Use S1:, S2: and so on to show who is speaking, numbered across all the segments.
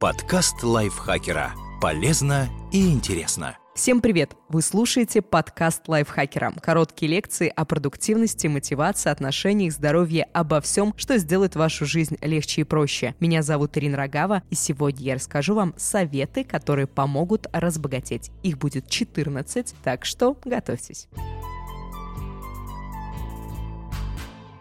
S1: Подкаст лайфхакера. Полезно и интересно.
S2: Всем привет! Вы слушаете подкаст лайфхакера. Короткие лекции о продуктивности, мотивации, отношениях, здоровье, обо всем, что сделает вашу жизнь легче и проще. Меня зовут Ирина Рогава, и сегодня я расскажу вам советы, которые помогут разбогатеть. Их будет 14, так что готовьтесь.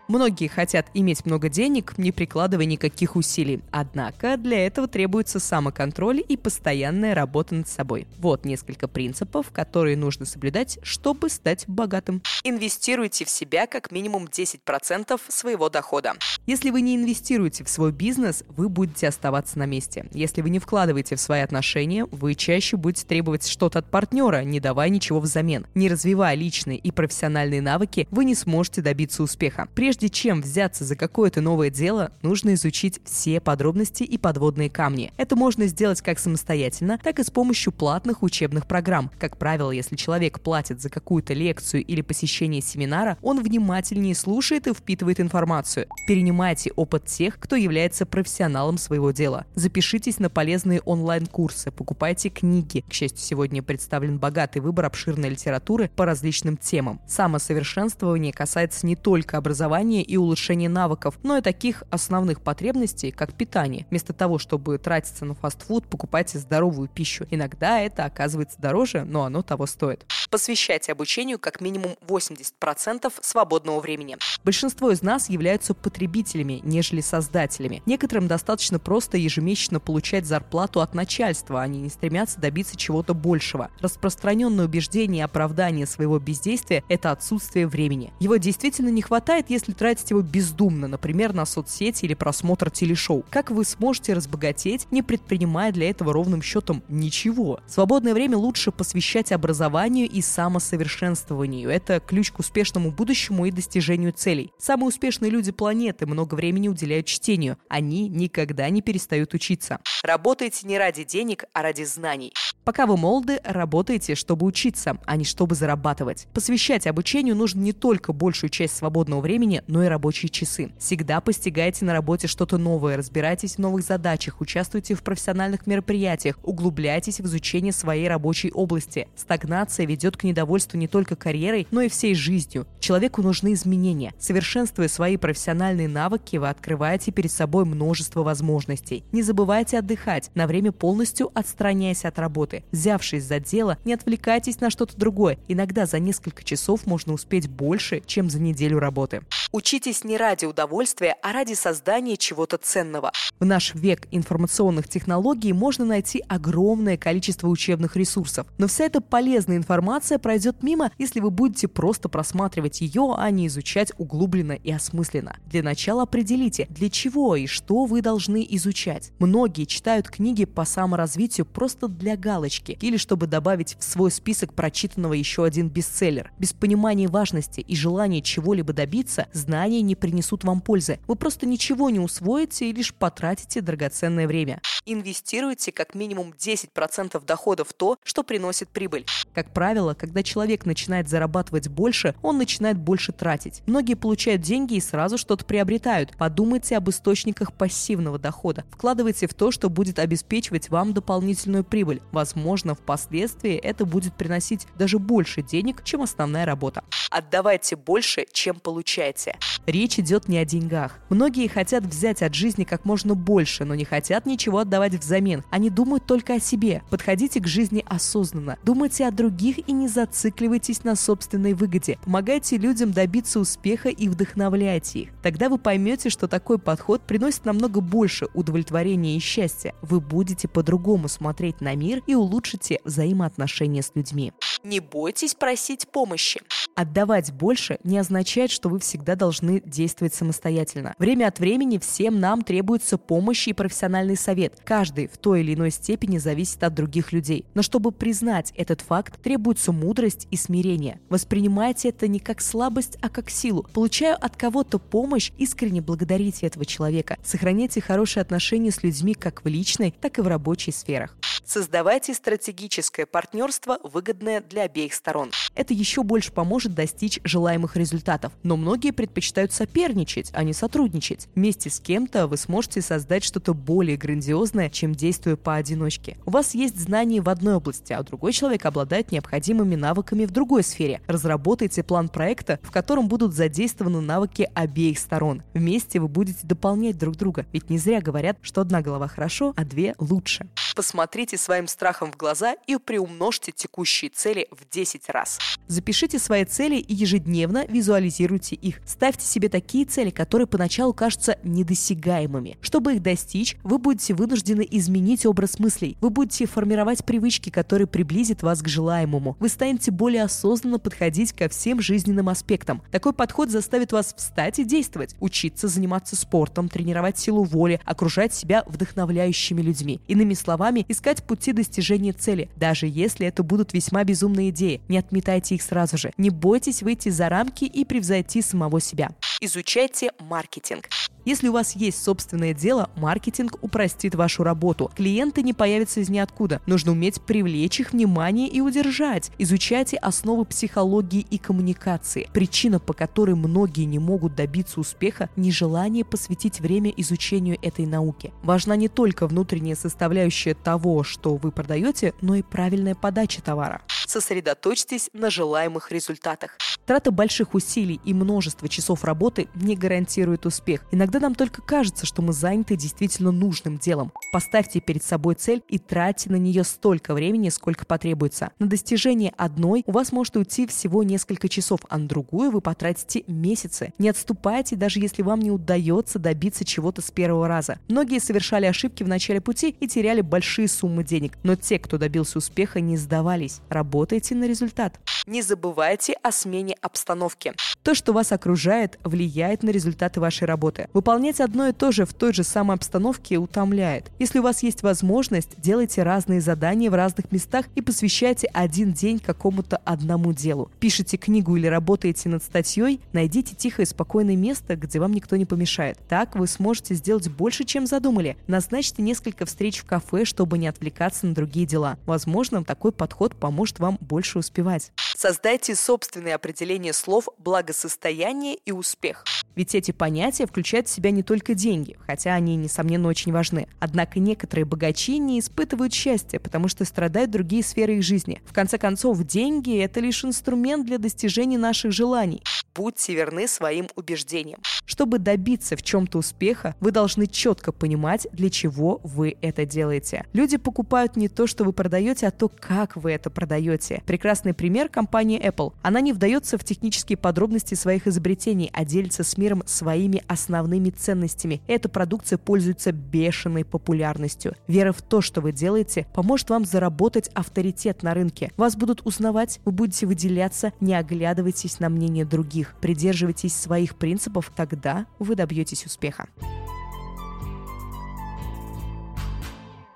S2: Многие хотят иметь много денег, не прикладывая никаких усилий. Однако для этого требуется самоконтроль и постоянная работа над собой. Вот несколько принципов, которые нужно соблюдать, чтобы стать богатым. Инвестируйте в себя как минимум 10% своего дохода. Если вы не инвестируете в свой бизнес, вы будете оставаться на месте. Если вы не вкладываете в свои отношения, вы чаще будете требовать что-то от партнера, не давая ничего взамен. Не развивая личные и профессиональные навыки, вы не сможете добиться успеха. Прежде Прежде чем взяться за какое-то новое дело, нужно изучить все подробности и подводные камни. Это можно сделать как самостоятельно, так и с помощью платных учебных программ. Как правило, если человек платит за какую-то лекцию или посещение семинара, он внимательнее слушает и впитывает информацию. Перенимайте опыт тех, кто является профессионалом своего дела. Запишитесь на полезные онлайн-курсы, покупайте книги. К счастью, сегодня представлен богатый выбор обширной литературы по различным темам. Самосовершенствование касается не только образования, образования и улучшения навыков, но и таких основных потребностей, как питание. Вместо того, чтобы тратиться на фастфуд, покупайте здоровую пищу. Иногда это оказывается дороже, но оно того стоит. Посвящайте обучению как минимум 80% свободного времени. Большинство из нас являются потребителями, нежели создателями. Некоторым достаточно просто ежемесячно получать зарплату от начальства, они не стремятся добиться чего-то большего. Распространенное убеждение и оправдание своего бездействия – это отсутствие времени. Его действительно не хватает, если тратить его бездумно, например, на соцсети или просмотр телешоу. Как вы сможете разбогатеть, не предпринимая для этого ровным счетом ничего? Свободное время лучше посвящать образованию и самосовершенствованию. Это ключ к успешному будущему и достижению целей. Самые успешные люди планеты много времени уделяют чтению. Они никогда не перестают учиться. Работайте не ради денег, а ради знаний. Пока вы молоды, работайте, чтобы учиться, а не чтобы зарабатывать. Посвящать обучению нужно не только большую часть свободного времени, но и рабочие часы. Всегда постигайте на работе что-то новое, разбирайтесь в новых задачах, участвуйте в профессиональных мероприятиях, углубляйтесь в изучение своей рабочей области. Стагнация ведет к недовольству не только карьерой, но и всей жизнью. Человеку нужны изменения. Совершенствуя свои профессиональные навыки, вы открываете перед собой множество возможностей. Не забывайте отдыхать, на время полностью отстраняясь от работы. Взявшись за дело, не отвлекайтесь на что-то другое. Иногда за несколько часов можно успеть больше, чем за неделю работы. Учитесь не ради удовольствия, а ради создания чего-то ценного. В наш век информационных технологий можно найти огромное количество учебных ресурсов. Но вся эта полезная информация пройдет мимо, если вы будете просто просматривать ее, а не изучать углубленно и осмысленно. Для начала определите, для чего и что вы должны изучать. Многие читают книги по саморазвитию просто для галочки или чтобы добавить в свой список прочитанного еще один бестселлер. Без понимания важности и желания чего-либо добиться, знания не принесут вам пользы. Вы просто ничего не усвоите и лишь потратите драгоценное время. Инвестируйте как минимум 10% дохода в то, что приносит прибыль. Как правило, когда человек начинает зарабатывать больше, он начинает больше тратить. Многие получают деньги и сразу что-то приобретают. Подумайте об источниках пассивного дохода. Вкладывайте в то, что будет обеспечивать вам дополнительную прибыль. Возможно, впоследствии это будет приносить даже больше денег, чем основная работа. Отдавайте больше, чем получаете. Речь идет не о деньгах. Многие хотят взять от жизни как можно больше, но не хотят ничего отдавать взамен. Они думают только о себе. Подходите к жизни осознанно. Думайте о других и не зацикливайтесь на собственной выгоде. Помогайте людям добиться успеха и вдохновляйте их. Тогда вы поймете, что такой подход приносит намного больше удовлетворения и счастья. Вы будете по-другому смотреть на мир и улучшите взаимоотношения с людьми. Не бойтесь просить помощи. Отдавать больше не означает, что вы всегда должны действовать самостоятельно. Время от времени всем нам требуется помощь и профессиональный совет. Каждый в той или иной степени зависит от других людей. Но чтобы признать этот факт, требуется мудрость и смирение. Воспринимайте это не как слабость, а как силу. Получаю от кого-то помощь, искренне благодарите этого человека. Сохраняйте хорошие отношения с людьми как в личной, так и в рабочей сферах. Создавайте стратегическое партнерство, выгодное для обеих сторон. Это еще больше поможет достичь желаемых результатов. Но многие предпочитают соперничать, а не сотрудничать. Вместе с кем-то вы сможете создать что-то более грандиозное, чем действуя поодиночке. У вас есть знания в одной области, а другой человек обладает необходимыми навыками в другой сфере. Разработайте план проекта, в котором будут задействованы навыки обеих сторон. Вместе вы будете дополнять друг друга, ведь не зря говорят, что одна голова хорошо, а две лучше. Посмотрите своим страхом в глаза и приумножьте текущие цели в 10 раз. Запишите свои цели и ежедневно визуализируйте их. Ставьте себе такие цели, которые поначалу кажутся недосягаемыми. Чтобы их достичь, вы будете вынуждены изменить образ мыслей. Вы будете формировать привычки, которые приблизят вас к желаемому. Вы станете более осознанно подходить ко всем жизненным аспектам. Такой подход заставит вас встать и действовать, учиться заниматься спортом, тренировать силу воли, окружать себя вдохновляющими людьми. Иными словами, искать пути достижения цели, даже если это будут весьма безумные идеи. Не отметайте их сразу же. Не бойтесь выйти за рамки и превзойти самого себя. Изучайте маркетинг. Если у вас есть собственное дело, маркетинг упростит вашу работу. Клиенты не появятся из ниоткуда. Нужно уметь привлечь их внимание и удержать. Изучайте основы психологии и коммуникации. Причина, по которой многие не могут добиться успеха – нежелание посвятить время изучению этой науки. Важна не только внутренняя составляющая того, что вы продаете, но и правильная подача товара. Сосредоточьтесь на желаемых результатах. Трата больших усилий и множество часов работы не гарантирует успех. Иногда нам только кажется, что мы заняты действительно нужным делом. Поставьте перед собой цель и тратьте на нее столько времени, сколько потребуется. На достижение одной у вас может уйти всего несколько часов, а на другую вы потратите месяцы. Не отступайте, даже если вам не удается добиться чего-то с первого раза. Многие совершали ошибки в начале пути и теряли большие суммы денег, но те, кто добился успеха, не сдавались. Работайте на результат. Не забывайте о смене обстановки. То, что вас окружает, влияет на результаты вашей работы. Выполнять одно и то же в той же самой обстановке утомляет. Если у вас есть возможность, делайте разные задания в разных местах и посвящайте один день какому-то одному делу. Пишите книгу или работаете над статьей, найдите тихое и спокойное место, где вам никто не помешает. Так вы сможете сделать больше, чем задумали. Назначьте несколько встреч в кафе, чтобы не отвлекаться на другие дела. Возможно, такой подход поможет вам больше успевать. Создайте собственное определение слов благосостояние и успех. Ведь эти понятия включают в себя не только деньги, хотя они, несомненно, очень важны. Однако некоторые богачи не испытывают счастья, потому что страдают другие сферы их жизни. В конце концов, деньги – это лишь инструмент для достижения наших желаний. Будьте верны своим убеждениям. Чтобы добиться в чем-то успеха, вы должны четко понимать, для чего вы это делаете. Люди покупают не то, что вы продаете, а то, как вы это продаете. Прекрасный пример – компания Apple. Она не вдается в технические подробности своих изобретений, а делится с миром своими основными ценностями. Эта продукция пользуется бешеной популярностью. Вера в то, что вы делаете, поможет вам заработать авторитет на рынке. Вас будут узнавать, вы будете выделяться, не оглядывайтесь на мнение других. Придерживайтесь своих принципов, тогда вы добьетесь успеха.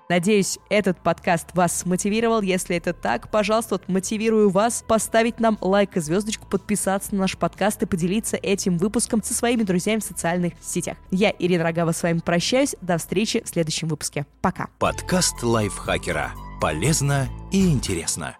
S2: Надеюсь, этот подкаст вас мотивировал. Если это так, пожалуйста, мотивирую вас поставить нам лайк и звездочку, подписаться на наш подкаст и поделиться этим выпуском со своими друзьями в социальных сетях. Я, Ирина Рогава, с вами прощаюсь. До встречи в следующем выпуске. Пока.
S1: Подкаст лайфхакера. Полезно и интересно.